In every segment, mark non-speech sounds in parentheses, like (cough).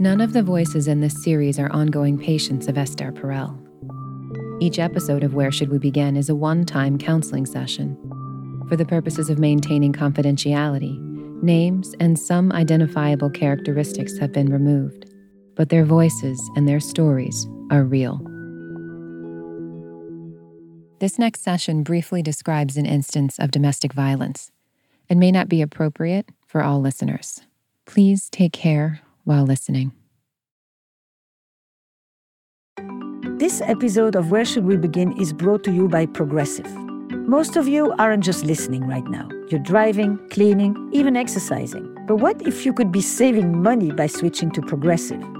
None of the voices in this series are ongoing patients of Esther Perel. Each episode of Where Should We Begin is a one time counseling session. For the purposes of maintaining confidentiality, names and some identifiable characteristics have been removed, but their voices and their stories are real. This next session briefly describes an instance of domestic violence and may not be appropriate for all listeners. Please take care while listening. This episode of Where Should We Begin is brought to you by Progressive. Most of you aren't just listening right now. You're driving, cleaning, even exercising. But what if you could be saving money by switching to Progressive?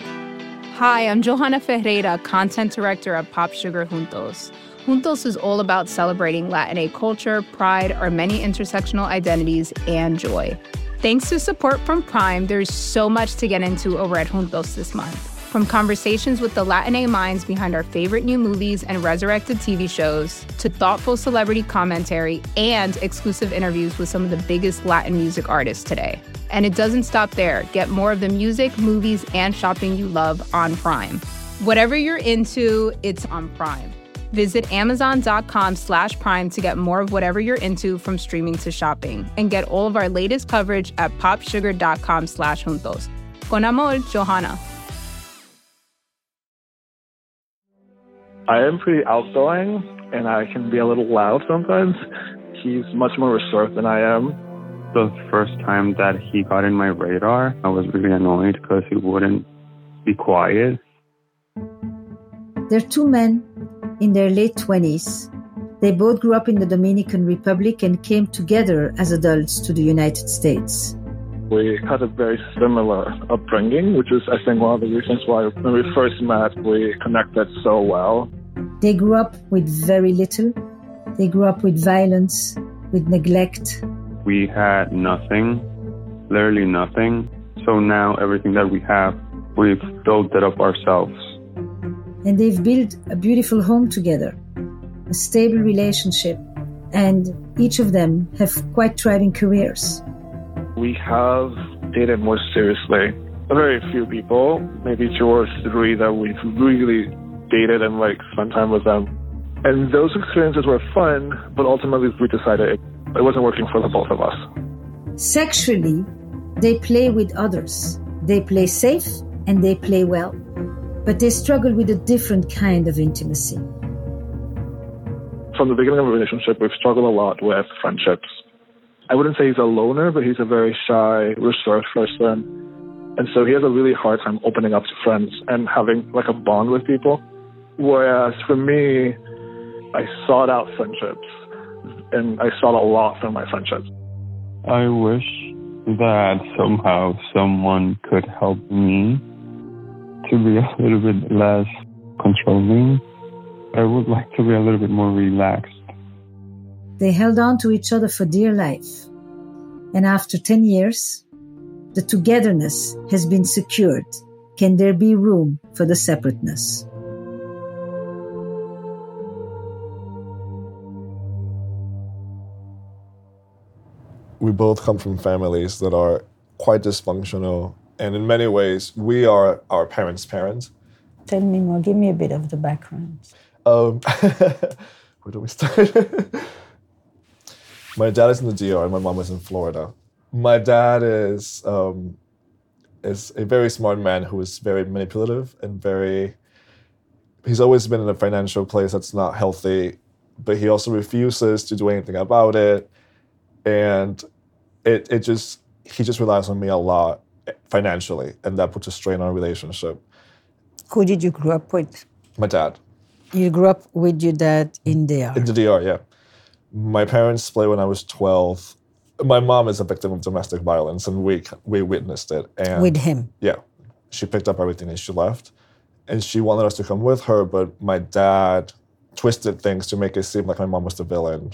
Hi, I'm Johanna Ferreira, Content Director at Pop Sugar Juntos. Juntos is all about celebrating Latina culture, pride, our many intersectional identities, and joy. Thanks to support from Prime, there's so much to get into over at Juntos this month. From conversations with the Latina minds behind our favorite new movies and resurrected TV shows, to thoughtful celebrity commentary and exclusive interviews with some of the biggest Latin music artists today. And it doesn't stop there. Get more of the music, movies, and shopping you love on Prime. Whatever you're into, it's on Prime. Visit amazon.com slash prime to get more of whatever you're into from streaming to shopping and get all of our latest coverage at popsugar.com slash juntos. Con amor, Johanna. I am pretty outgoing and I can be a little loud sometimes. He's much more reserved than I am. The first time that he got in my radar, I was really annoyed because he wouldn't be quiet. There are two men in their late 20s. They both grew up in the Dominican Republic and came together as adults to the United States. We had a very similar upbringing, which is, I think, one of the reasons why when we first met, we connected so well. They grew up with very little. They grew up with violence, with neglect. We had nothing, literally nothing. So now everything that we have, we've built it up ourselves and they've built a beautiful home together, a stable relationship, and each of them have quite thriving careers. We have dated more seriously. Very few people, maybe two or three that we've really dated and like spent time with them. And those experiences were fun, but ultimately we decided it, wasn't working for the both of us. Sexually, they play with others. They play safe and they play well but they struggle with a different kind of intimacy. From the beginning of a relationship, we've struggled a lot with friendships. I wouldn't say he's a loner, but he's a very shy, reserved person. And so he has a really hard time opening up to friends and having like a bond with people. Whereas for me, I sought out friendships and I sought a lot from my friendships. I wish that somehow someone could help me to be a little bit less controlling. I would like to be a little bit more relaxed. They held on to each other for dear life. And after 10 years, the togetherness has been secured. Can there be room for the separateness? We both come from families that are quite dysfunctional and in many ways, we are our parents' parents. Tell me more. Give me a bit of the background. Um, (laughs) where do we start? (laughs) my dad is in the DR, and my mom is in Florida. My dad is um, is a very smart man who is very manipulative and very. He's always been in a financial place that's not healthy, but he also refuses to do anything about it, and it it just he just relies on me a lot financially, and that puts a strain on our relationship. Who did you grow up with? My dad. You grew up with your dad in DR? In the DR, yeah. My parents split when I was 12, my mom is a victim of domestic violence, and we we witnessed it. And With him. yeah, she picked up everything and she left, and she wanted us to come with her, but my dad twisted things to make it seem like my mom was the villain.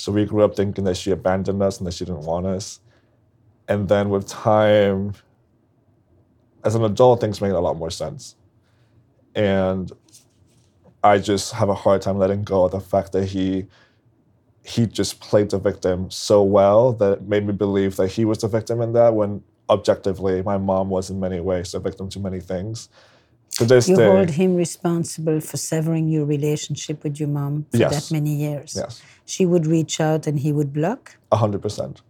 So we grew up thinking that she abandoned us and that she didn't want us. And then with time, as an adult, things made a lot more sense. And I just have a hard time letting go of the fact that he he just played the victim so well that it made me believe that he was the victim in that when objectively my mom was in many ways the victim to many things. To this You day, hold him responsible for severing your relationship with your mom for Yes. that many years. yes, She would reach out and he would block. hundred percent.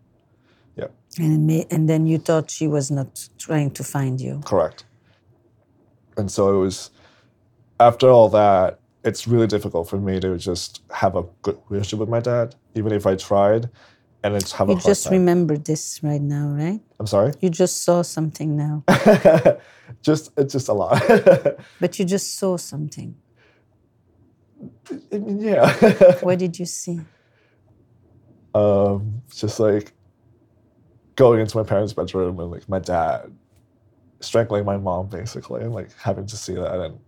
Yeah, And, may, and then you thought she was not trying to find you. correct. And so it was after all that, it's really difficult for me to just have a good relationship with my dad, even if I tried, and it's have You a just time. remember this right now, right? I'm sorry. You just saw something now, (laughs) just it's just a lot. (laughs) but you just saw something. I mean, yeah. (laughs) What did you see? um, just like going into my parents' bedroom and like my dad strangling my mom basically, and like having to see that and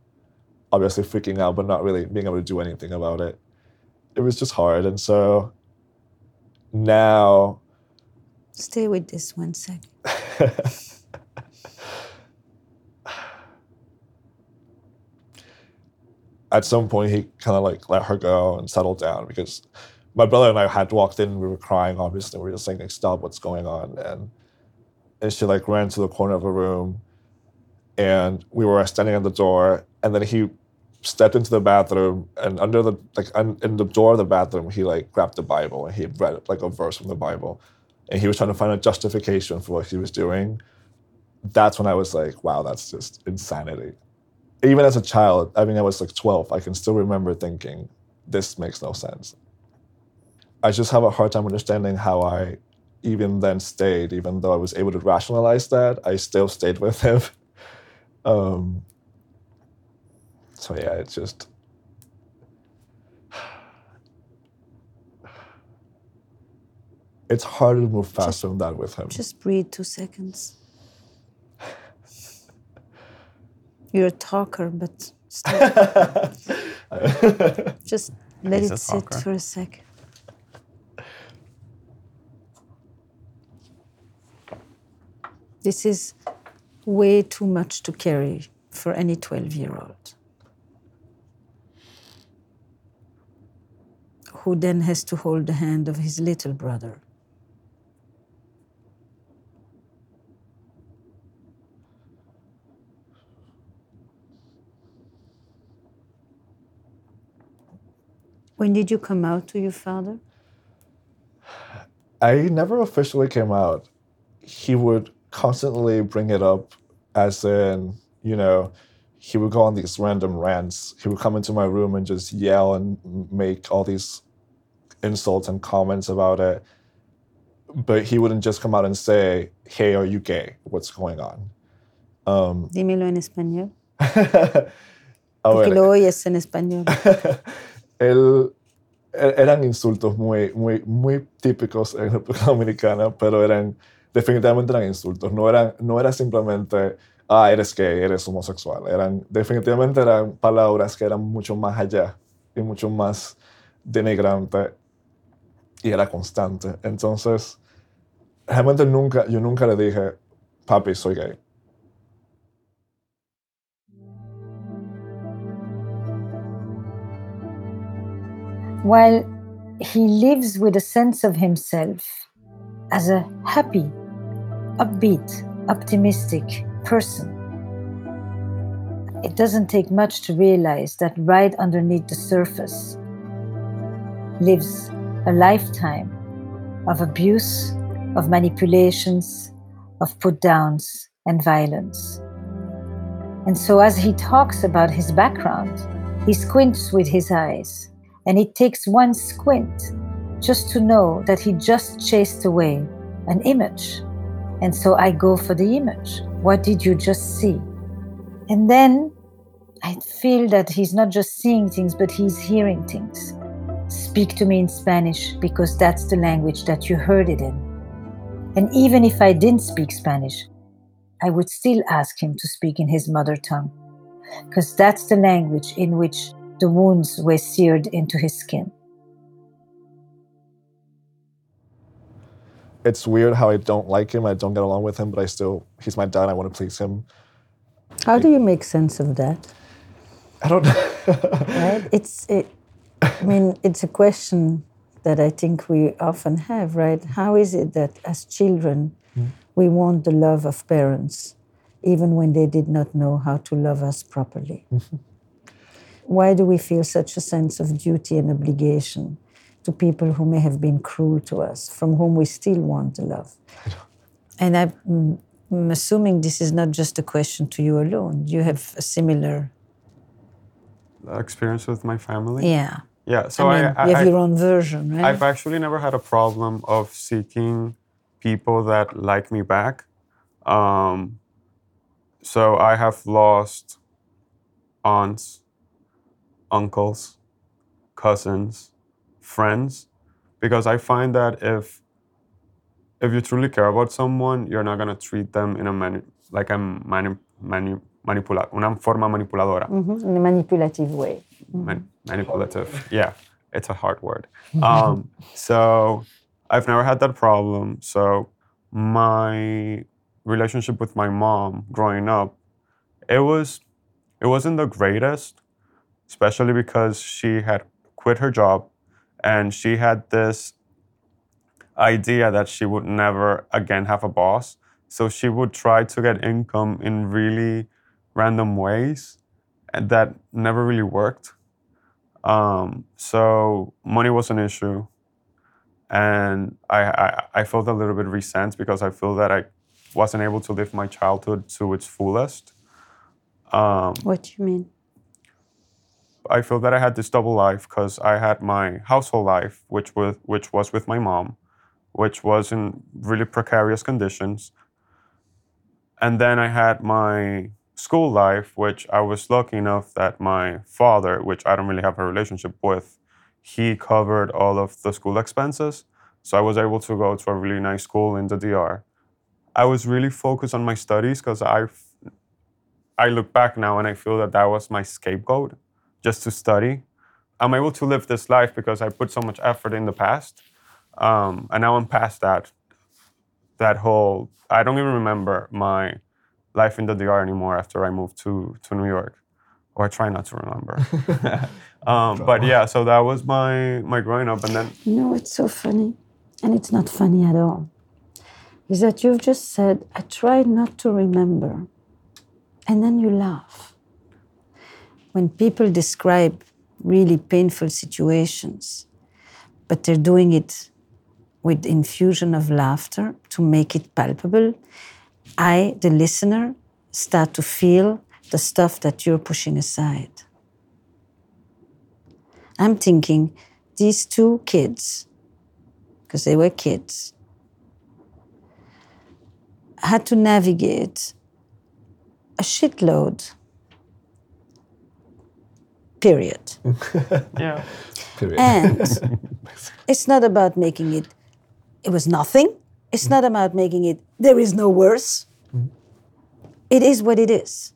obviously freaking out, but not really being able to do anything about it. It was just hard, and so now Stay with this one second. (laughs) at some point he kind of like let her go and settled down because my brother and I had walked in. We were crying, obviously. We were just saying, like, "Stop! What's going on?" And and she like ran to the corner of the room, and we were standing at the door. And then he stepped into the bathroom, and under the like un, in the door of the bathroom, he like grabbed the Bible and he read like a verse from the Bible, and he was trying to find a justification for what he was doing. That's when I was like, "Wow, that's just insanity." Even as a child, I mean, I was like 12, I can still remember thinking, this makes no sense. I just have a hard time understanding how I even then stayed, even though I was able to rationalize that, I still stayed with him. (laughs) Um, so yeah, it's just. (sighs) It's harder to move faster than that with him. Just breathe two seconds. You're a talker, but still, (laughs) just let He's it sit talker. for a sec. This is way too much to carry for any 12 year old who then has to hold the hand of his little brother. When did you come out to your father? I never officially came out. He would constantly bring it up as in, you know, he would go on these random rants. He would come into my room and just yell and make all these insults and comments about it. But he wouldn't just come out and say, Hey, are you gay? What's going on? Um, Dímelo en español. (laughs) Porque lo oyes en español. (laughs) él, e- eran insultos muy, muy, muy típicos en República Dominicana, pero eran, definitivamente eran insultos. No, eran, no era simplemente, ah, eres gay, eres homosexual. Eran, definitivamente eran palabras que eran mucho más allá y mucho más denigrante y era constante. Entonces, realmente nunca, yo nunca le dije, papi, soy gay. While he lives with a sense of himself as a happy, upbeat, optimistic person. It doesn't take much to realize that right underneath the surface lives a lifetime of abuse, of manipulations, of put downs, and violence. And so, as he talks about his background, he squints with his eyes and it takes one squint just to know that he just chased away an image. And so I go for the image. What did you just see? And then I feel that he's not just seeing things, but he's hearing things. Speak to me in Spanish because that's the language that you heard it in. And even if I didn't speak Spanish, I would still ask him to speak in his mother tongue, because that's the language in which the wounds were seared into his skin. It's weird how I don't like him, I don't get along with him, but I still, he's my dad, I want to please him. How do you make sense of that? I don't know. right? It's, it, I mean, it's a question that I think we often have, right? How is it that as children mm. we want the love of parents, even when they did not know how to love us properly? Mm-hmm. Why do we feel such a sense of duty and obligation to people who may have been cruel to us, from whom we still want to love? And I'm assuming this is not just a question to you alone. You have a similar experience with my family. Yeah. Yeah, so I, mean, I, you have I, your own version, right? I've actually never had a problem of seeking people that like me back. Um, so I have lost aunts, uncles, cousins, friends, because I find that if if you truly care about someone, you're not gonna treat them in a mani- like a mani- mani- manipula- una forma manipuladora. Mm-hmm. In a manipulative way. Mm-hmm. Man- manipulative. Yeah, it's a hard word. Um, (laughs) so I've never had that problem. So my relationship with my mom growing up, it was it wasn't the greatest, especially because she had quit her job and she had this idea that she would never again have a boss. So she would try to get income in really random ways and that never really worked. Um, so money was an issue, and I, I, I felt a little bit resent because I feel that I wasn't able to live my childhood to its fullest. Um, what do you mean? I feel that I had this double life because I had my household life, which was which was with my mom, which was in really precarious conditions, and then I had my school life, which I was lucky enough that my father, which I don't really have a relationship with, he covered all of the school expenses. So I was able to go to a really nice school in the DR. I was really focused on my studies because I, I look back now and I feel that that was my scapegoat, just to study. I'm able to live this life because I put so much effort in the past, um, and now I'm past that. That whole I don't even remember my life in the DR anymore after I moved to, to New York, or I try not to remember. (laughs) um, but yeah, so that was my my growing up, and then you know it's so funny, and it's not funny at all. Is that you've just said I try not to remember, and then you laugh. When people describe really painful situations, but they're doing it with infusion of laughter to make it palpable I, the listener, start to feel the stuff that you're pushing aside. I'm thinking these two kids, because they were kids, had to navigate a shitload. Period. (laughs) yeah. Period. And (laughs) it's not about making it, it was nothing. It's not about making it, there is no worse. Mm-hmm. It is what it is.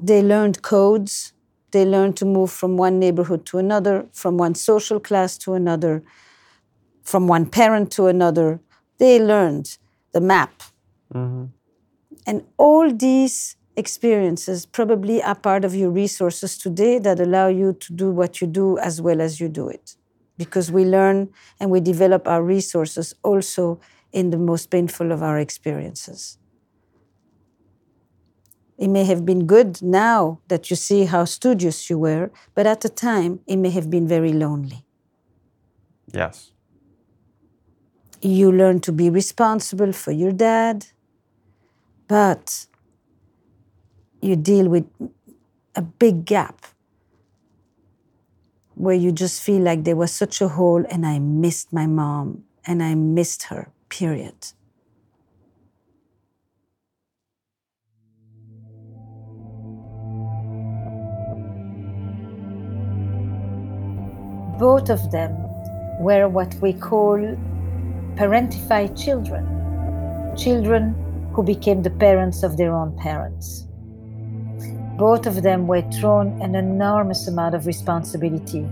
They learned codes. They learned to move from one neighborhood to another, from one social class to another, from one parent to another. They learned the map. Mm-hmm. And all these experiences probably are part of your resources today that allow you to do what you do as well as you do it because we learn and we develop our resources also in the most painful of our experiences. It may have been good now that you see how studious you were, but at the time, it may have been very lonely. Yes. You learn to be responsible for your dad, but you deal with a big gap where you just feel like there was such a hole and I missed my mom and I missed her, period. Both of them were what we call parentified children, children who became the parents of their own parents. Both of them were thrown an enormous amount of responsibility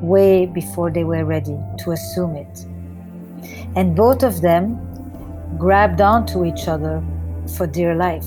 way before they were ready to assume it. And both of them grabbed onto each other for dear life.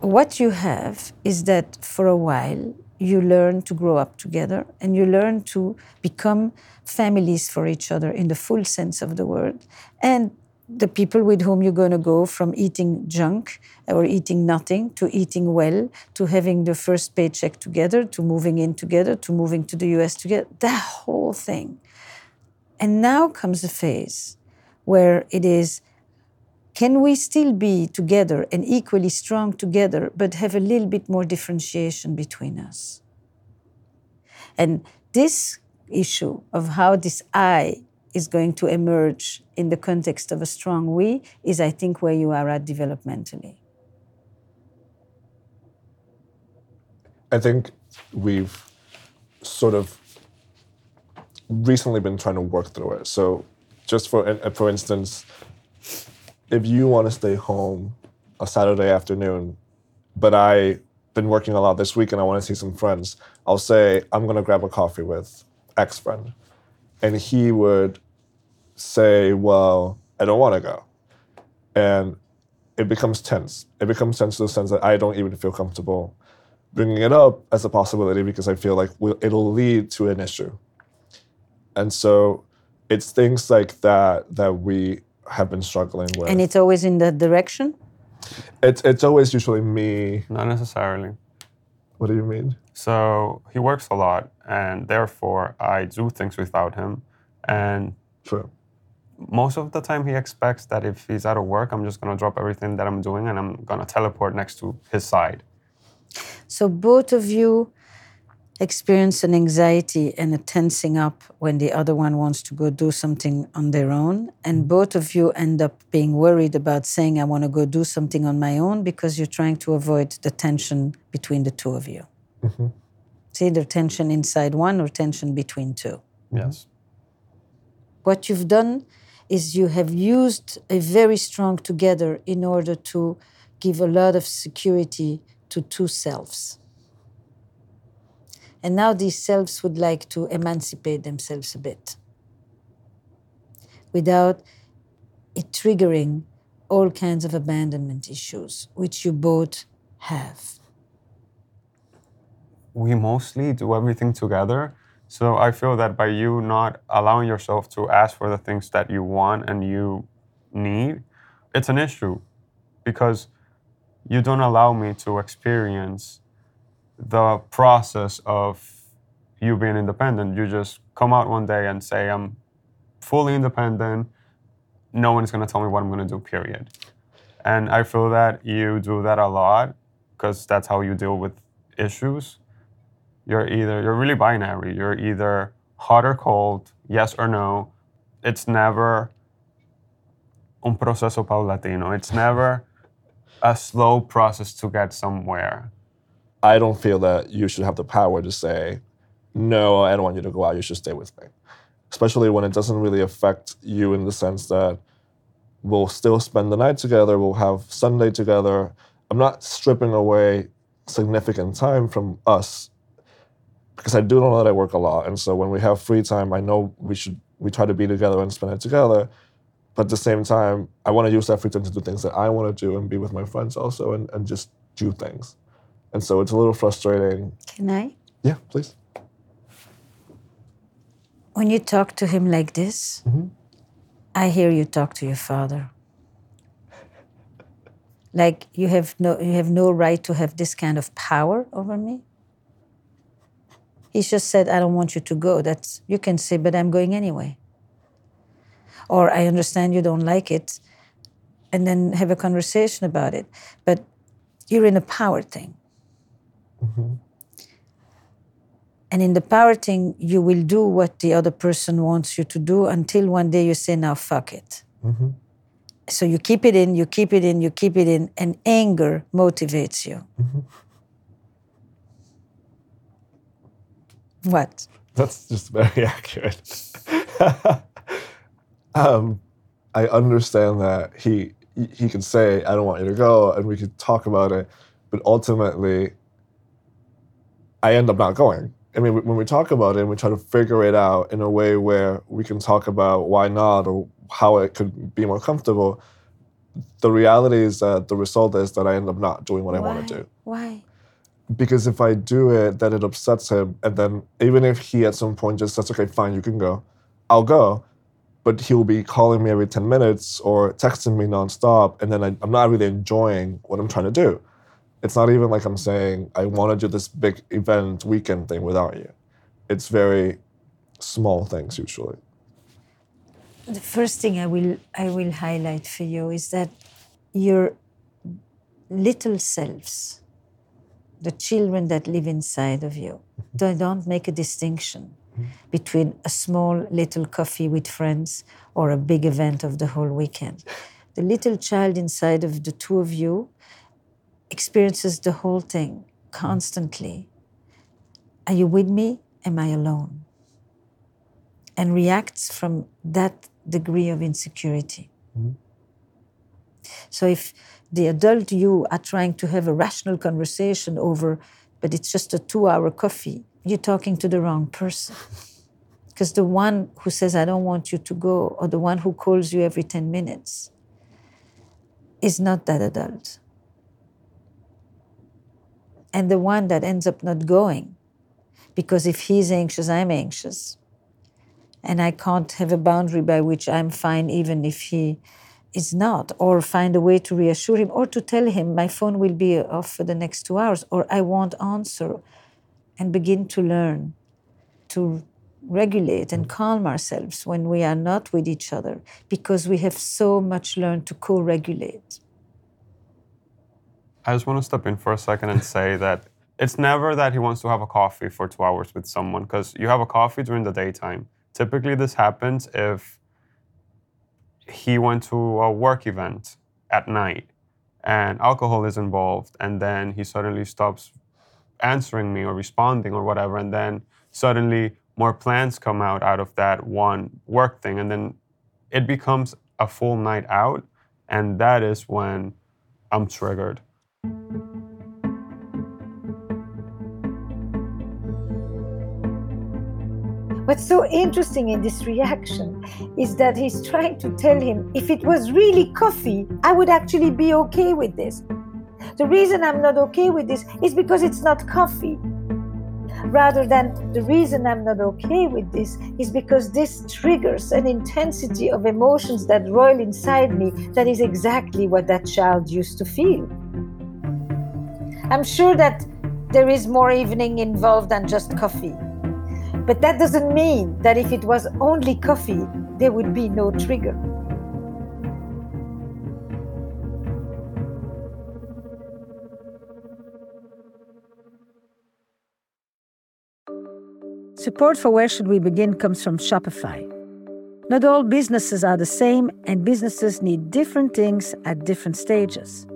What you have is that for a while you learn to grow up together and you learn to become families for each other in the full sense of the word. And the people with whom you're going to go from eating junk or eating nothing to eating well to having the first paycheck together to moving in together to moving to the US together, that whole thing. And now comes a phase where it is can we still be together and equally strong together, but have a little bit more differentiation between us? And this issue of how this I is going to emerge in the context of a strong we is, I think, where you are at developmentally. I think we've sort of recently been trying to work through it. So, just for uh, for instance, if you want to stay home a Saturday afternoon, but I've been working a lot this week and I want to see some friends, I'll say I'm gonna grab a coffee with X friend, and he would say, "Well, I don't want to go," and it becomes tense. It becomes tense to the sense that I don't even feel comfortable bringing it up as a possibility because I feel like it'll lead to an issue. And so it's things like that that we have been struggling with. And it's always in that direction? It's it's always usually me. Not necessarily. What do you mean? So he works a lot, and therefore I do things without him. And True. Most of the time, he expects that if he's out of work, I'm just gonna drop everything that I'm doing and I'm gonna teleport next to his side. So both of you experience an anxiety and a tensing up when the other one wants to go do something on their own. And both of you end up being worried about saying, I want to go do something on my own because you're trying to avoid the tension between the two of you. Mm-hmm. It's either tension inside one or tension between two. Yes. What you've done is you have used a very strong together in order to give a lot of security to two selves. And now these selves would like to emancipate themselves a bit without it triggering all kinds of abandonment issues, which you both have. We mostly do everything together. So I feel that by you not allowing yourself to ask for the things that you want and you need, it's an issue because you don't allow me to experience the process of you being independent. You just come out one day and say, I'm fully independent. No one is going to tell me what I'm going to do, period. And I feel that you do that a lot because that's how you deal with issues. You're either, you're really binary. You're either hot or cold, yes or no. It's never un proceso paulatino. It's never a slow process to get somewhere. I don't feel that you should have the power to say, no, I don't want you to go out, you should stay with me. Especially when it doesn't really affect you in the sense that we'll still spend the night together, we'll have Sunday together. I'm not stripping away significant time from us because I do know that I work a lot. And so when we have free time, I know we should we try to be together and spend it together. But at the same time, I want to use that free time to do things that I want to do and be with my friends also and, and just do things. And so it's a little frustrating. Can I? Yeah, please. When you talk to him like this, Mhm. I hear you talk to your father. Like you have no you have no right to have this kind of power over me. He just said, I don't want you to go. That's you can say, but I'm going anyway. Or I understand you don't like it, and then have a conversation about it. But you're in a power thing. Mm-hmm. And in the power thing, you will do what the other person wants you to do until one day you say, now fuck it. Mm-hmm. So you keep it in, you keep it in, you keep it in, and anger motivates you. Mm-hmm. What? That's just very (laughs) accurate. (laughs) um, I understand that he he could say, "I don't want you to go," and we could talk about it, but ultimately, I end up not going. I mean, when we talk about it, and we try to figure it out in a way where we can talk about why not or how it could be more comfortable. The reality is that the result is that I end up not doing what Why? I want to do Why? Because if I do it, then it upsets him. And then even if he at some point just says, okay, fine, you can go, I'll go. But he'll be calling me every 10 minutes or texting me nonstop. And then I, I'm not really enjoying what I'm trying to do. It's not even like I'm saying, I want to do this big event weekend thing without you. It's very small things usually. The first thing I will I will highlight for you is that your little selves, the children that live inside of you, mm-hmm. they don't make a distinction mm-hmm. between a small little coffee with friends or a big event of the whole weekend. The little child inside of the two of you experiences the whole thing constantly. Are you with me? Am I alone? And reacts from that degree of insecurity. Mm-hmm. So if the adult you are trying to have a rational conversation over, but it's just a two hour coffee, you're talking to the wrong person. (laughs) Because the one who says, I don't want you to go, or the one who calls you every 10 minutes, is not that adult. And the one that ends up not going, because if he's anxious, I'm anxious. And I can't have a boundary by which I'm fine, even if he is not, or find a way to reassure him, or to tell him my phone will be off for the next two hours, or I won't answer, and begin to learn to regulate and calm ourselves when we are not with each other, because we have so much learned to co regulate. I just want to step in for a second and say (laughs) that it's never that he wants to have a coffee for two hours with someone because you have a coffee during the daytime. Typically, this happens if he went to a work event at night and alcohol is involved, and then he suddenly stops answering me or responding or whatever, and then suddenly more plans come out out of that one work thing, and then it becomes a full night out, and that is when I'm triggered. What's so interesting in this reaction is that he's trying to tell him if it was really coffee, I would actually be okay with this. The reason I'm not okay with this is because it's not coffee. Rather than the reason I'm not okay with this is because this triggers an intensity of emotions that roil inside me that is exactly what that child used to feel. I'm sure that there is more evening involved than just coffee. But that doesn't mean that if it was only coffee, there would be no trigger. Support for Where Should We Begin comes from Shopify. Not all businesses are the same, and businesses need different things at different stages.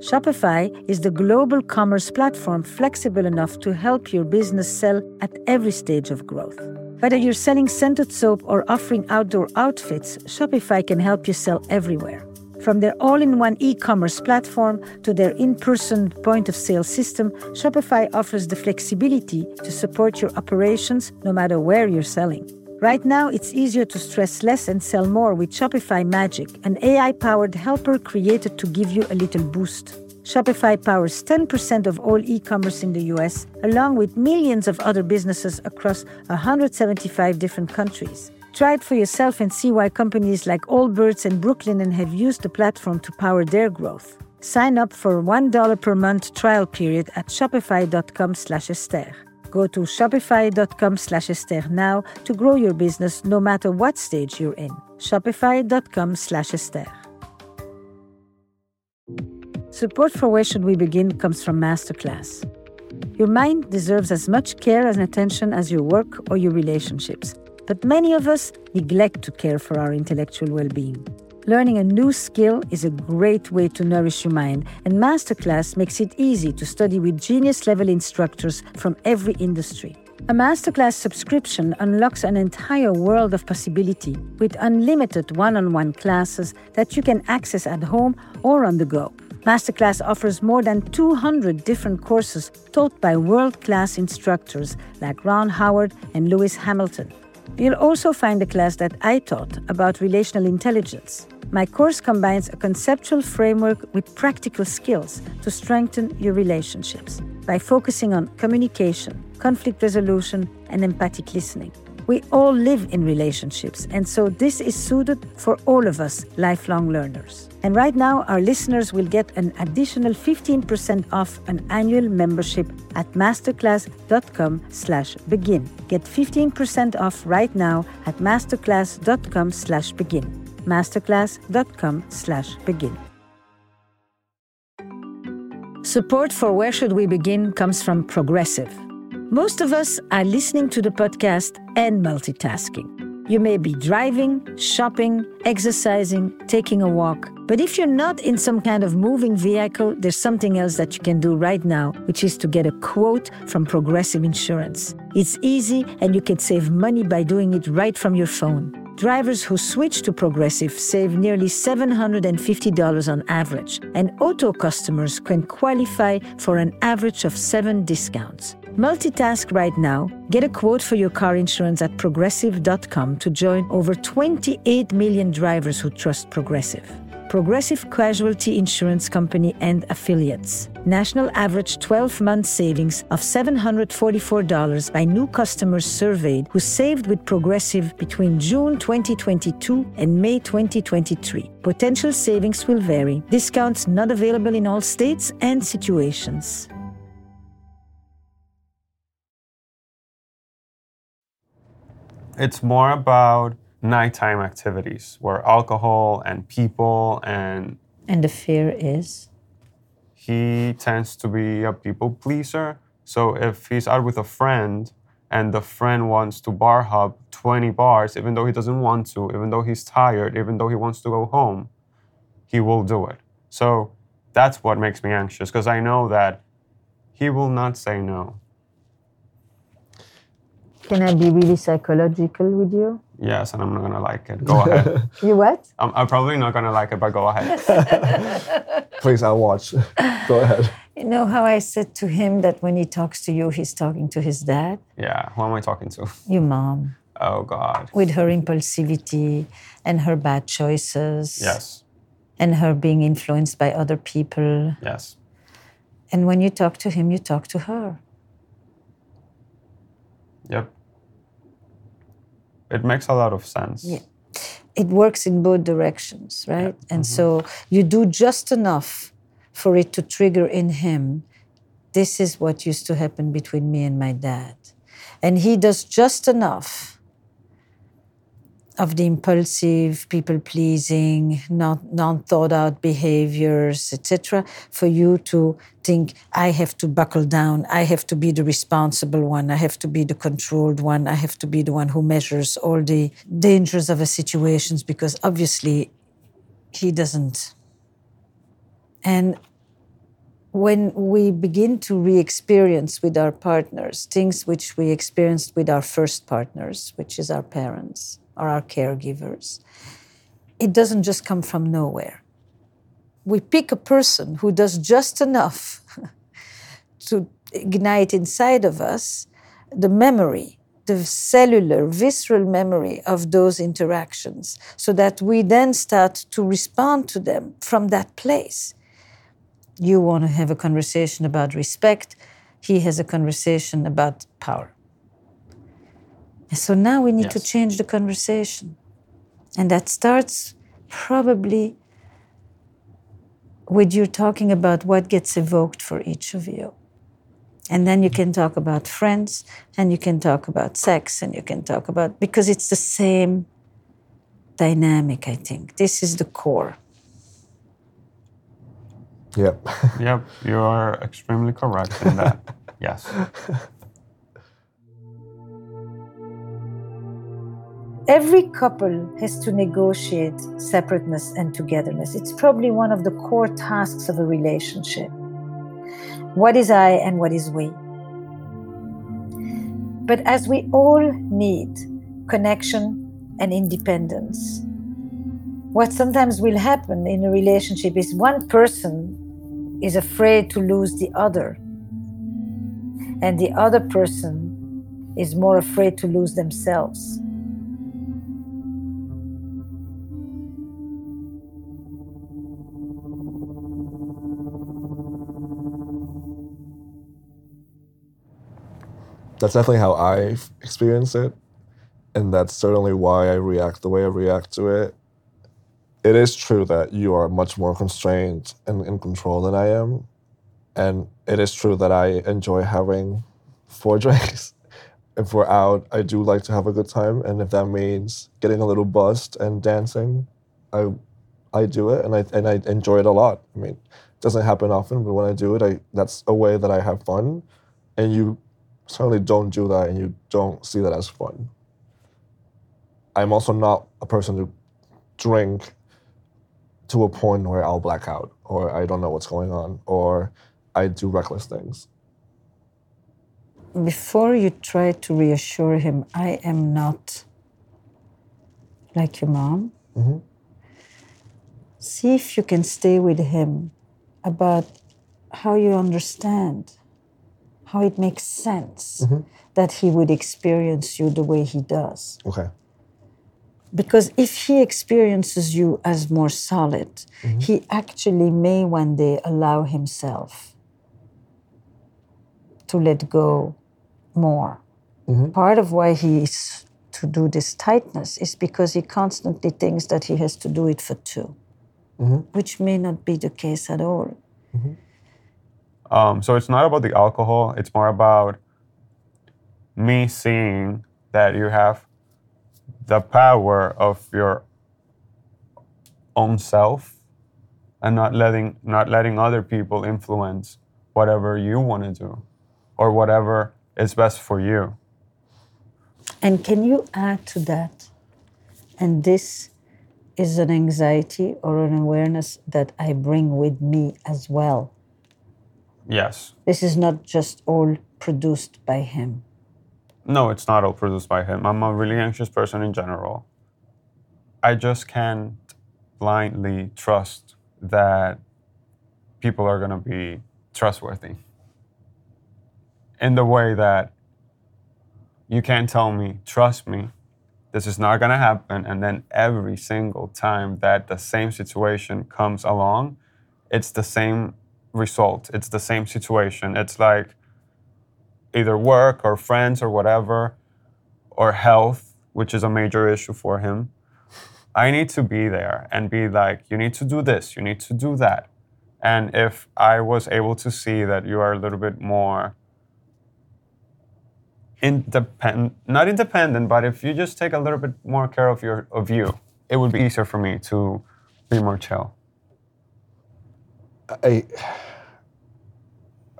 Shopify is the global commerce platform flexible enough to help your business sell at every stage of growth. Whether you're selling scented soap or offering outdoor outfits, Shopify can help you sell everywhere. From their all in one e commerce platform to their in person point of sale system, Shopify offers the flexibility to support your operations no matter where you're selling. Right now, it's easier to stress less and sell more with Shopify Magic, an AI powered helper created to give you a little boost. Shopify powers 10% of all e commerce in the US, along with millions of other businesses across 175 different countries. Try it for yourself and see why companies like Allbirds and Brooklinen have used the platform to power their growth. Sign up for $1 per month trial period at shopify.com slash Esther. Go to shopify.com slash Esther now to grow your business no matter what stage you're in. Shopify.com slash Esther. Support for Where Should We Begin comes from Masterclass. Your mind deserves as much care and attention as your work or your relationships, but many of us neglect to care for our intellectual well being. Learning a new skill is a great way to nourish your mind, and Masterclass makes it easy to study with genius level instructors from every industry. A masterclass subscription unlocks an entire world of possibility with unlimited one on one classes that you can access at home or on the go. Masterclass offers more than 200 different courses taught by world class instructors like Ron Howard and Lewis Hamilton. You'll also find a class that I taught about relational intelligence. My course combines a conceptual framework with practical skills to strengthen your relationships by focusing on communication, conflict resolution, and empathic listening. We all live in relationships, and so this is suited for all of us lifelong learners. And right now, our listeners will get an additional 15% off an annual membership at masterclass.com slash begin. Get 15% off right now at masterclass.com slash begin. masterclass.com slash begin. Support for Where Should We Begin comes from Progressive. Most of us are listening to the podcast and multitasking. You may be driving, shopping, exercising, taking a walk. But if you're not in some kind of moving vehicle, there's something else that you can do right now, which is to get a quote from Progressive Insurance. It's easy and you can save money by doing it right from your phone. Drivers who switch to Progressive save nearly $750 on average, and auto customers can qualify for an average of seven discounts. Multitask right now. Get a quote for your car insurance at progressive.com to join over 28 million drivers who trust Progressive. Progressive Casualty Insurance Company and affiliates. National average 12 month savings of $744 by new customers surveyed who saved with Progressive between June 2022 and May 2023. Potential savings will vary. Discounts not available in all states and situations. It's more about nighttime activities where alcohol and people and And the fear is? he tends to be a people pleaser. So if he's out with a friend and the friend wants to bar hop 20 bars, even though he doesn't want to, even though he's tired, even though he wants to go home, he will do it. So that's what makes me anxious because I know that he will not say no. Can I be really psychological with you? Yes, and I'm not gonna like it. Go ahead. (laughs) You what? I'm, I'm probably not gonna like it, but go ahead. (laughs) Please, I'll watch. Go ahead. You know how I said to him that when he talks to you, he's talking to his dad? Yeah, who am I talking to? Your mom. Oh God. With her impulsivity and her bad choices. Yes. And her being influenced by other people. Yes. And when you talk to him, you talk to her. Yep. It makes a lot of sense. Yeah. It works in both directions, right? And mm-hmm. so you do just enough for it to trigger in him. This is what used to happen between me and my dad. And he does just enough of the impulsive, people pleasing, not non thought out behaviors, etc., for you to think, I have to buckle down, I have to be the responsible one, I have to be the controlled one, I have to be the one who measures all the dangers of a situations because obviously he doesn't. And when we begin to re experience with our partners things which we experienced with our first partners, which is our parents or our caregivers, it doesn't just come from nowhere. We pick a person who does just enough (laughs) to ignite inside of us the memory, the cellular, visceral memory of those interactions, so that we then start to respond to them from that place. You want to have a conversation about respect, he has a conversation about power. So now we need to change the conversation. And that starts probably with you talking about what gets evoked for each of you. And then you can talk about friends, and you can talk about sex, and you can talk about, because it's the same dynamic, I think. This is the core. Yep. (laughs) Yep, you are extremely correct in that. yes. (laughs) Every couple has to negotiate separateness and togetherness. It's probably one of the core tasks of a relationship. What is I and what is we? But as we all need connection and independence, what sometimes will happen in a relationship is one person is afraid to lose the other, and the other person is more afraid to lose themselves. That's definitely how I experience it. And that's certainly why I react the way I react to it. It is true that you are much more constrained and in control than I am. And it is true that I enjoy having four (laughs) drinks if we're out, I do like to have a good time, and if that means getting a little buzzed and dancing, I I do it, and I and I enjoy it a lot. I mean, it doesn't happen often, but when I do it, I that's a way that I have fun, and you certainly don't do that, and you don't see that as fun. I'm also not a person to drink to a point where I'll black out, or I don't know what's going on, or I do reckless things before you try to reassure him, I am not like your mom. Mm-hmm. See if you can stay with him about how you understand, how it makes sense mm-hmm. that he would experience you the way he does. Okay. Because if he experiences you as more solid, mm-hmm. he actually may one day allow himself to let go more. Mm-hmm. Part of why he is to do this tightness is because he constantly thinks that he has to do it for 2 mm-hmm. which may not be the case at all. Mm-hmm. Um, so it's not about the alcohol, it's more about me seeing that you have the power of your own self and not letting not letting other people influence whatever you want to do or whatever is best for you. And can you add to that? And this is an anxiety or an awareness that I bring with me as well. Yes. This is not just all produced by him. No, it's not all produced by him. I'm a really anxious person in general. I just can't blindly trust that people are going to be trustworthy in the way that you can't tell me, trust me, this is not going to happen. And then every single time that the same situation comes along, it's the same result, it's the same situation. It's like either work or friends or whatever, or health, which is a major issue for him. I need to be there and be like, you need to do this, you need to do that. And if I was able to see that you are a little bit more independent, not independent, but if you just take a little bit more care of your of you, it would be easier for me to be more chill. I,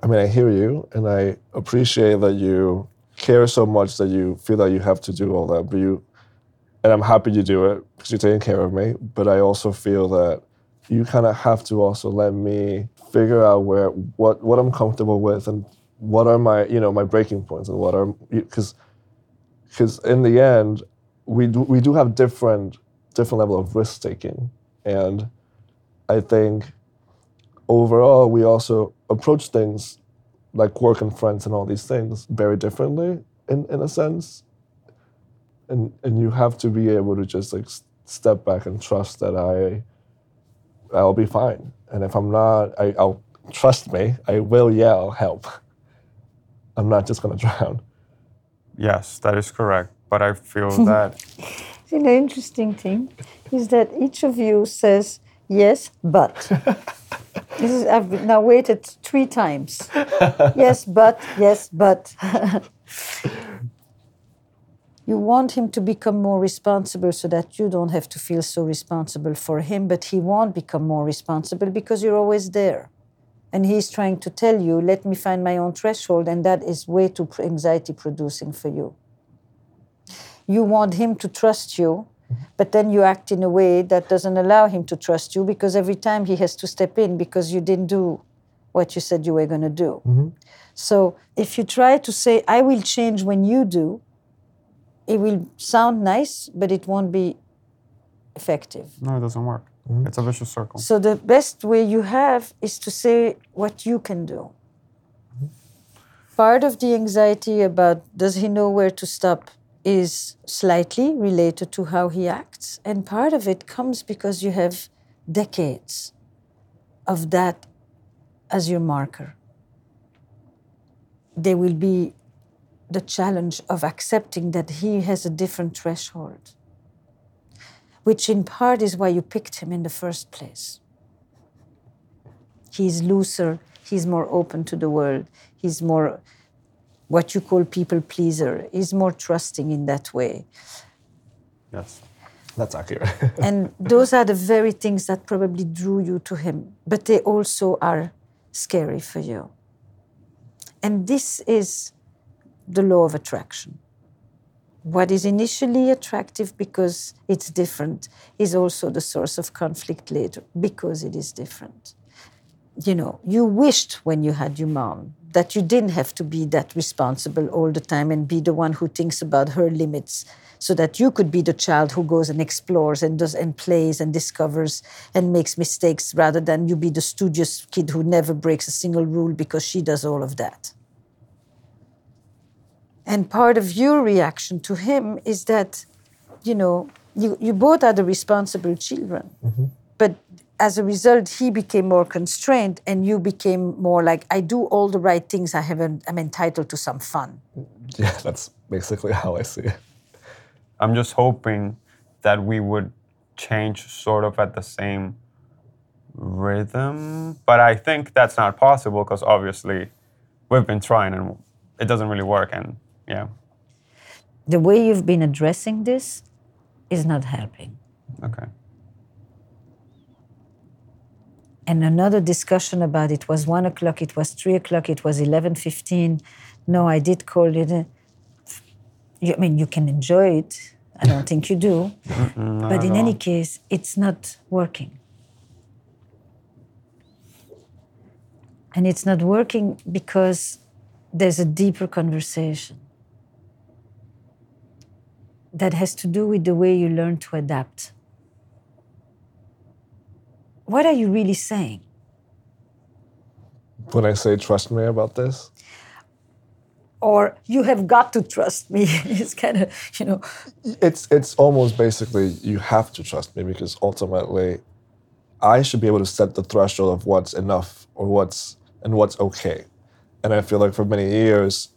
I mean, I hear you, and I appreciate that you care so much that you feel that you have to do all that. But you, and I'm happy you do it because you're taking care of me. But I also feel that you kind of have to also let me figure out where what what I'm comfortable with and what are my you know my breaking points and what are because because in the end we do, we do have different different level of risk taking and I think overall we also approach things like work and friends and all these things very differently in, in a sense and and you have to be able to just like step back and trust that I I'll be fine and if I'm not I, I'll trust me I will yell help I'm not just going (laughs) to drown. Yes, that is correct. But I feel (laughs) that. See, the interesting thing is that each of you says yes, but. (laughs) this is, I've now waited three times. (laughs) yes, but, yes, but. (laughs) you want him to become more responsible so that you don't have to feel so responsible for him, but he won't become more responsible because you're always there and he's trying to tell you, let me find my own threshold, and that is way too anxiety producing for you. You want him to trust you, but then you act in a way that doesn't allow him to trust you because every time he has to step in because you didn't do what you said you were going to do. Mhm. So if you try to say, I will change when you do, it will sound nice, but it won't be effective. No, it doesn't work. It's a vicious circle. So the best way you have is to say what you can do. Part of the anxiety about does he know where to stop is slightly related to how he acts. And part of it comes because you have decades of that as your marker. There will be the challenge of accepting that he has a different threshold which in part is why you picked him in the first place. He's looser, he's more open to the world, he's more what you call people pleaser, is more trusting in that way. Yes. That's accurate. (laughs) And those are the very things that probably drew you to him, but they also are scary for you. And this is the law of attraction. What is initially attractive because it's different is also the source of conflict later because it is different. You know, you wished when you had your mom that you didn't have to be that responsible all the time and be the one who thinks about her limits so that you could be the child who goes and explores and does and plays and discovers and makes mistakes rather than you be the studious kid who never breaks a single rule because she does all of that. And part of your reaction to him is that, you know, you, you both are the responsible children. Mm-hmm. But as a result, he became more constrained and you became more like, I do all the right things, I have an, I'm entitled to some fun. (laughs) yeah, that's basically how I see it. I'm just hoping that we would change sort of at the same rhythm. But I think that's not possible because obviously we've been trying and it doesn't really work. And yeah, The way you've been addressing this is not helping. okay. And another discussion about it was one o'clock, it was three o'clock, it was eleven fifteen. No, I did call it. a- You, I mean, you can enjoy it. I don't think you do, (laughs) but in any case, it's not working. And it's not working because there's a deeper conversation that has to do with the way you learn to adapt what are you really saying? When I say trust me about this, Or you have got to trust me. (laughs) it's kind of, you know, it's it's almost basically you have to trust me because ultimately I should be able to set the threshold of what's enough or what's and what's okay. And I feel like for many years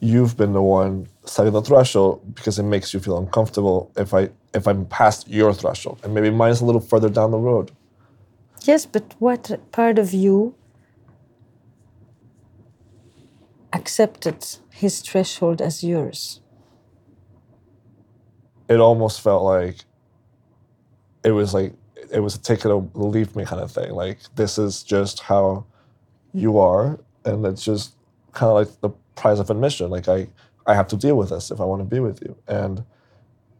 you've been the one setting the threshold because it makes you feel uncomfortable if I if I'm past your threshold. And maybe mine's a little further down the road. Yes, but what part of you accepted his threshold as yours? It almost felt like it was like it was a take it or leave me kind of thing. Like this is just how you are, and it's just kind of like the price of admission. Like I, I have to deal with this if I want to be with you, and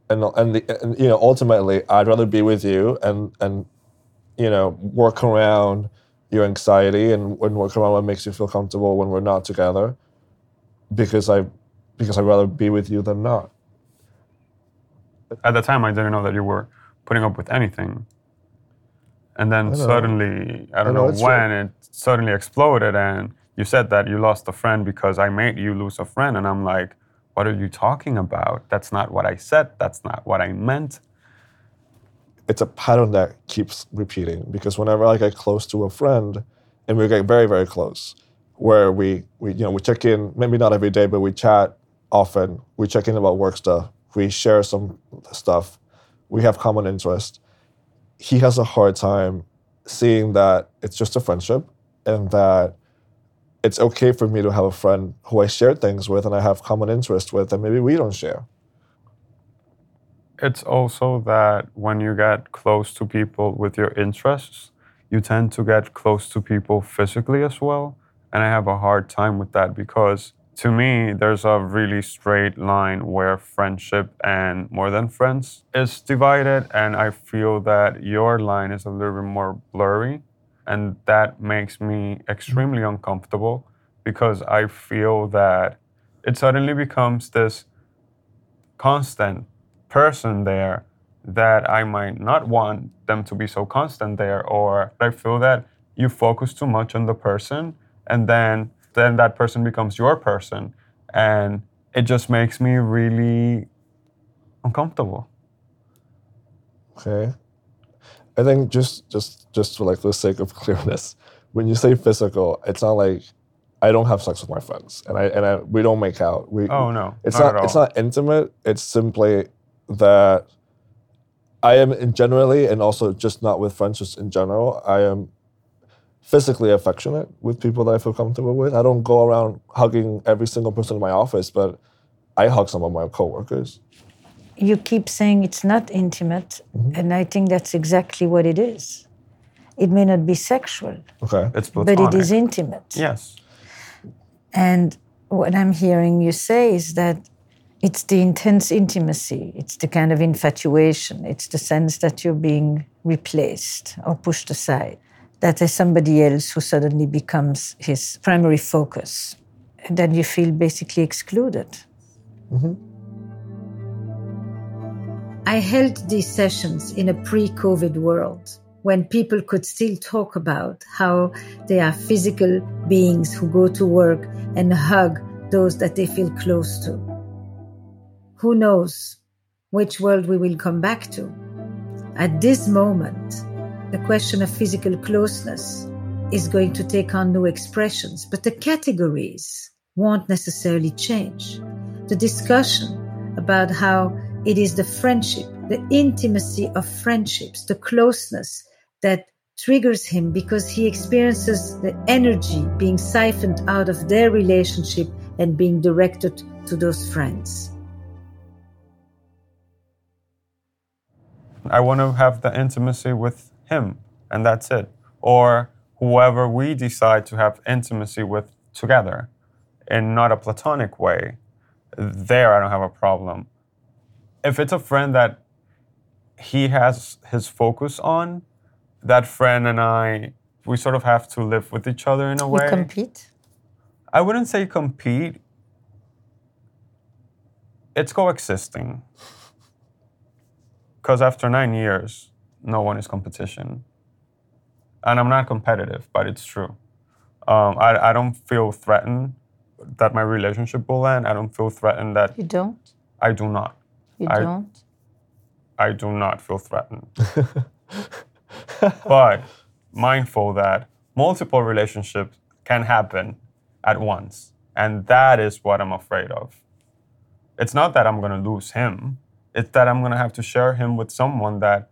and and, the, and you know ultimately I'd rather be with you and and you know work around your anxiety and, and work around what makes you feel comfortable when we're not together, because I because I'd rather be with you than not. At the time, I didn't know that you were putting up with anything. And then know. suddenly, I don't know, know, it's when, it suddenly exploded. And you said that you lost a friend because I made you lose a friend. And I'm like, what are you talking about? That's not what I said. That's not what I meant. It's a pattern that keeps repeating because whenever I get close to a friend, and we get very very close, where we we you know we check in maybe not every day, but we chat often. We check in about work stuff. We share some stuff. We have common interest. He has a hard time seeing that it's just a friendship and that it's okay for me to have a friend who I share things with and I have common interest with, and maybe we don't share. It's also that when you get close to people with your interests, you tend to get close to people physically as well. And I have a hard time with that because to me, there's a really straight line where friendship and more than friends is divided. And I feel that your line is a little bit more blurry. And that makes me extremely uncomfortable because I feel that it suddenly becomes this constant person there that I might not want them to be so constant there, or I feel that you focus too much on the person and then then that person becomes your person and it just makes me really uncomfortable. Okay. I think just just just for like the sake of (laughs) clearness, when you say physical, it's not like I don't have sex with my friends and I and I, we don't make out. We Oh no. it's not, not, it's not intimate. It's simply that I am in generally and also just not with friends, just in general, I am physically affectionate with people that I feel comfortable with. I don't go around hugging every single person in my office, but I hug some of my coworkers. You keep saying it's not intimate, mm-hmm. and I think that's exactly what it is. It may not be sexual, Okay. it's but it is intimate. Yes. And what I'm hearing you say is that it's the intense intimacy, it's the kind of infatuation, it's the sense that you're being replaced or pushed aside, that there's somebody else who suddenly becomes his primary focus. And then you feel basically excluded. Mm-hmm. I held these sessions in a pre COVID world when people could still talk about how they are physical beings who go to work and hug those that they feel close to. Who knows which world we will come back to? At this moment, the question of physical closeness is going to take on new expressions, but the categories won't necessarily change. The discussion about how it is the friendship, the intimacy of friendships, the closeness that triggers him because he experiences the energy being siphoned out of their relationship and being directed to those friends. I want to have the intimacy with him, and that's it. Or whoever we decide to have intimacy with together in not a platonic way. There, I don't have a problem. If it's a friend that he has his focus on, that friend and I, we sort of have to live with each other in a way. You compete? I wouldn't say compete. It's coexisting. Because after nine years, no one is competition. And I'm not competitive, but it's true. Um, I, I don't feel threatened that my relationship will end. I don't feel threatened that You don't? I do not. You I- don't? I do not feel threatened. (laughs) but mindful that multiple relationships can happen at once. And that is what I'm afraid of. It's not that I'm going to lose him, it's that I'm going to have to share him with someone that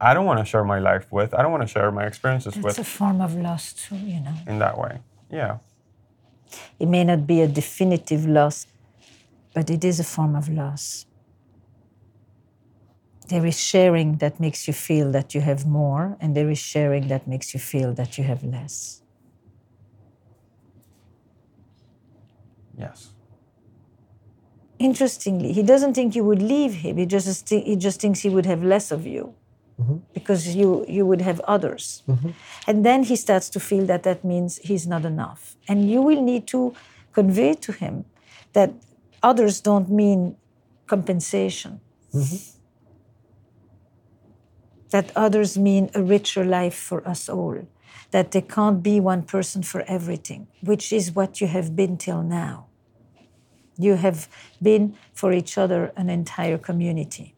I don't want to share my life with. I don't want to share my experiences It's with It's a form of loss, too, you know. in that way. Yeah. It may not be a definitive loss, but it is a form of loss. There is sharing that makes you feel that you have more, and there is sharing that makes you feel that you have less. Yes. Interestingly, he doesn't think you would leave him. He just he just thinks he would have less of you mm-hmm. because you you would have others. Mm-hmm. And then he starts to feel that that means he's not enough. And you will need to convey to him that others don't mean compensation. Mm-hmm. That others mean a richer life for us all. That there can't be one person for everything, which is what you have been till now. You have been for each other an entire community.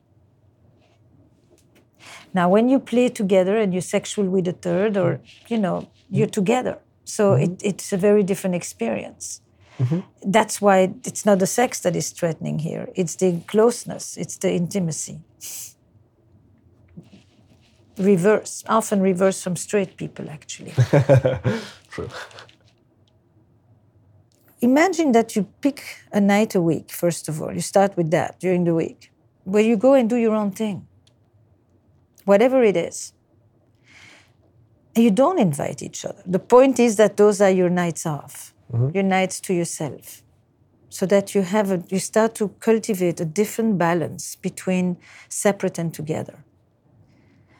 Now, when you play together and you're sexual with a third, or you know, you're together. So mm-hmm. it, it's a very different experience. Mm-hmm. That's why it's not the sex that is threatening here. It's the closeness. It's the intimacy. Reverse, often reverse from straight people, actually. (laughs) True. Imagine that you pick a night a week, first of all. You start with that during the week, where you go and do your own thing, whatever it is. And you don't invite each other. The point is that those are your nights off, mm-hmm. your nights to yourself, so that you have a, you start to cultivate a different balance between separate and together.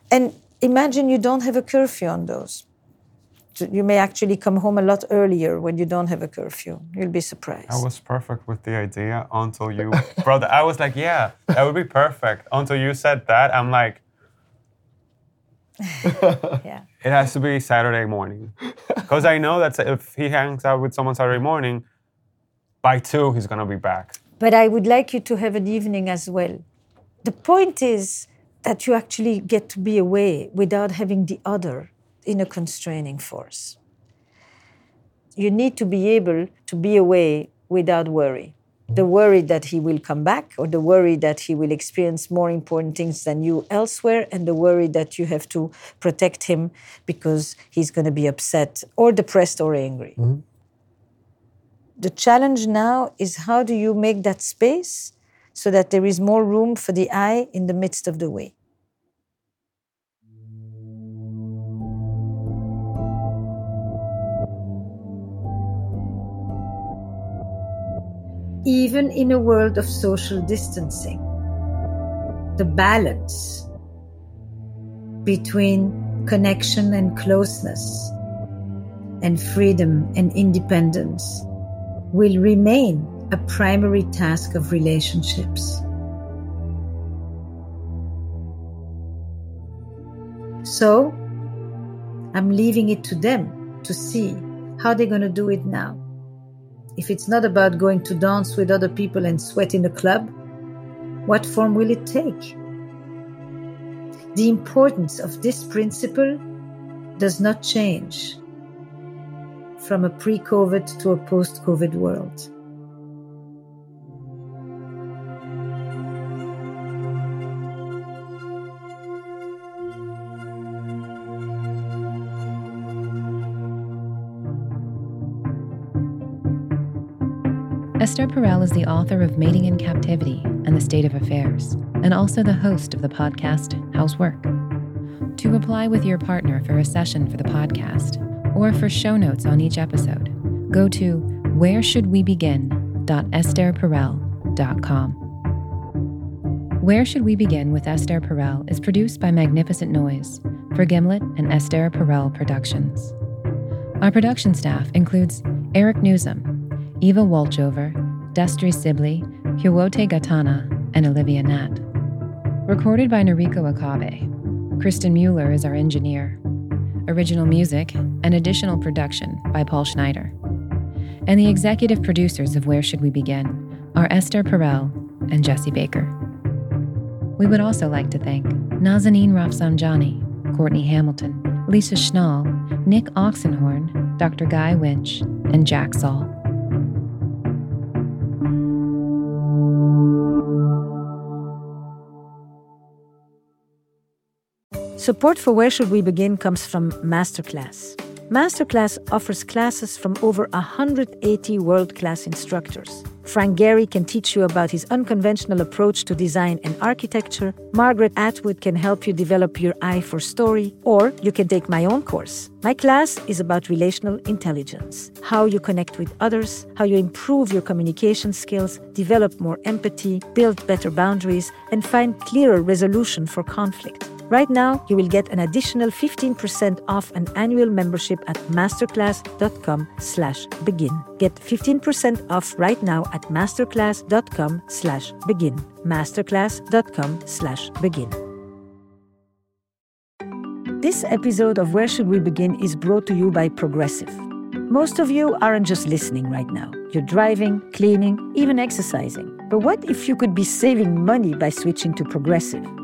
And imagine you don't have a curfew on those. You may actually come home a lot earlier when you don't have a curfew. You'll be surprised. I was perfect with the idea until you brought that. I was like, yeah, that would be perfect. Until you said that, I'm like, (laughs) yeah. it has to be Saturday morning. Because I know that if he hangs out with someone Saturday morning, by two, he's going to be back. But I would like you to have an evening as well. The point is that you actually get to be away without having the other in a constraining force. You need to be able to be away without worry. The worry that he will come back, or the worry that he will experience more important things than you elsewhere, and the worry that you have to protect him because he's going to be upset or depressed or angry. Mm-hmm. The challenge now is how do you make that space so that there is more room for the I in the midst of the way? Even in a world of social distancing. The balance between connection and closeness and freedom and independence will remain a primary task of relationships. So, I'm leaving it to them to see how they're going to do it now. If it's not about going to dance with other people and sweat in a club, what form will it take? The importance of this principle does not change from a pre COVID to a post COVID world. Esther Perel is the author of Mating in Captivity and the State of Affairs, and also the host of the podcast How's Work. To apply with your partner for a session for the podcast, or for show notes on each episode, go to where should we whereshouldwebegin.estherperel.com. Where Should We Begin with Esther Perel is produced by Magnificent Noise for Gimlet and Esther Perel Productions. Our production staff includes Eric Nuzum, Eva Wolchover, Destry Sibley, Hiwote Getaneh, and Olivia Natt. Recorded by Noriko Okabe. Kristin Mueller is our engineer. Original music and additional production by Paul Schneider. And the executive producers of Where Should We Begin are Esther Perel and Jesse Baker. We would also like to thank Nazanin Rafsanjani, Courtney Hamilton, Lisa Schnall, Nick Oxenhorn, Dr. Guy Winch, and Jack Saul. Support for Where Should We Begin comes from Masterclass. Masterclass offers classes from over 180 world class instructors. Frank Gehry can teach you about his unconventional approach to design and architecture. Margaret Atwood can help you develop your eye for story. Or you can take my own course. My class is about relational intelligence how you connect with others, how you improve your communication skills, develop more empathy, build better boundaries, and find clearer resolution for conflict. Right now, you will get an additional 15% off an annual membership at masterclass.com slash begin. Get 15% off right now at masterclass.com slash begin. masterclass.com slash begin. This episode of Where Should We Begin is brought to you by Progressive. Most of you aren't just listening right now. You're driving, cleaning, even exercising. But what if you could be saving money by switching to Progressive?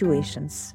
situations.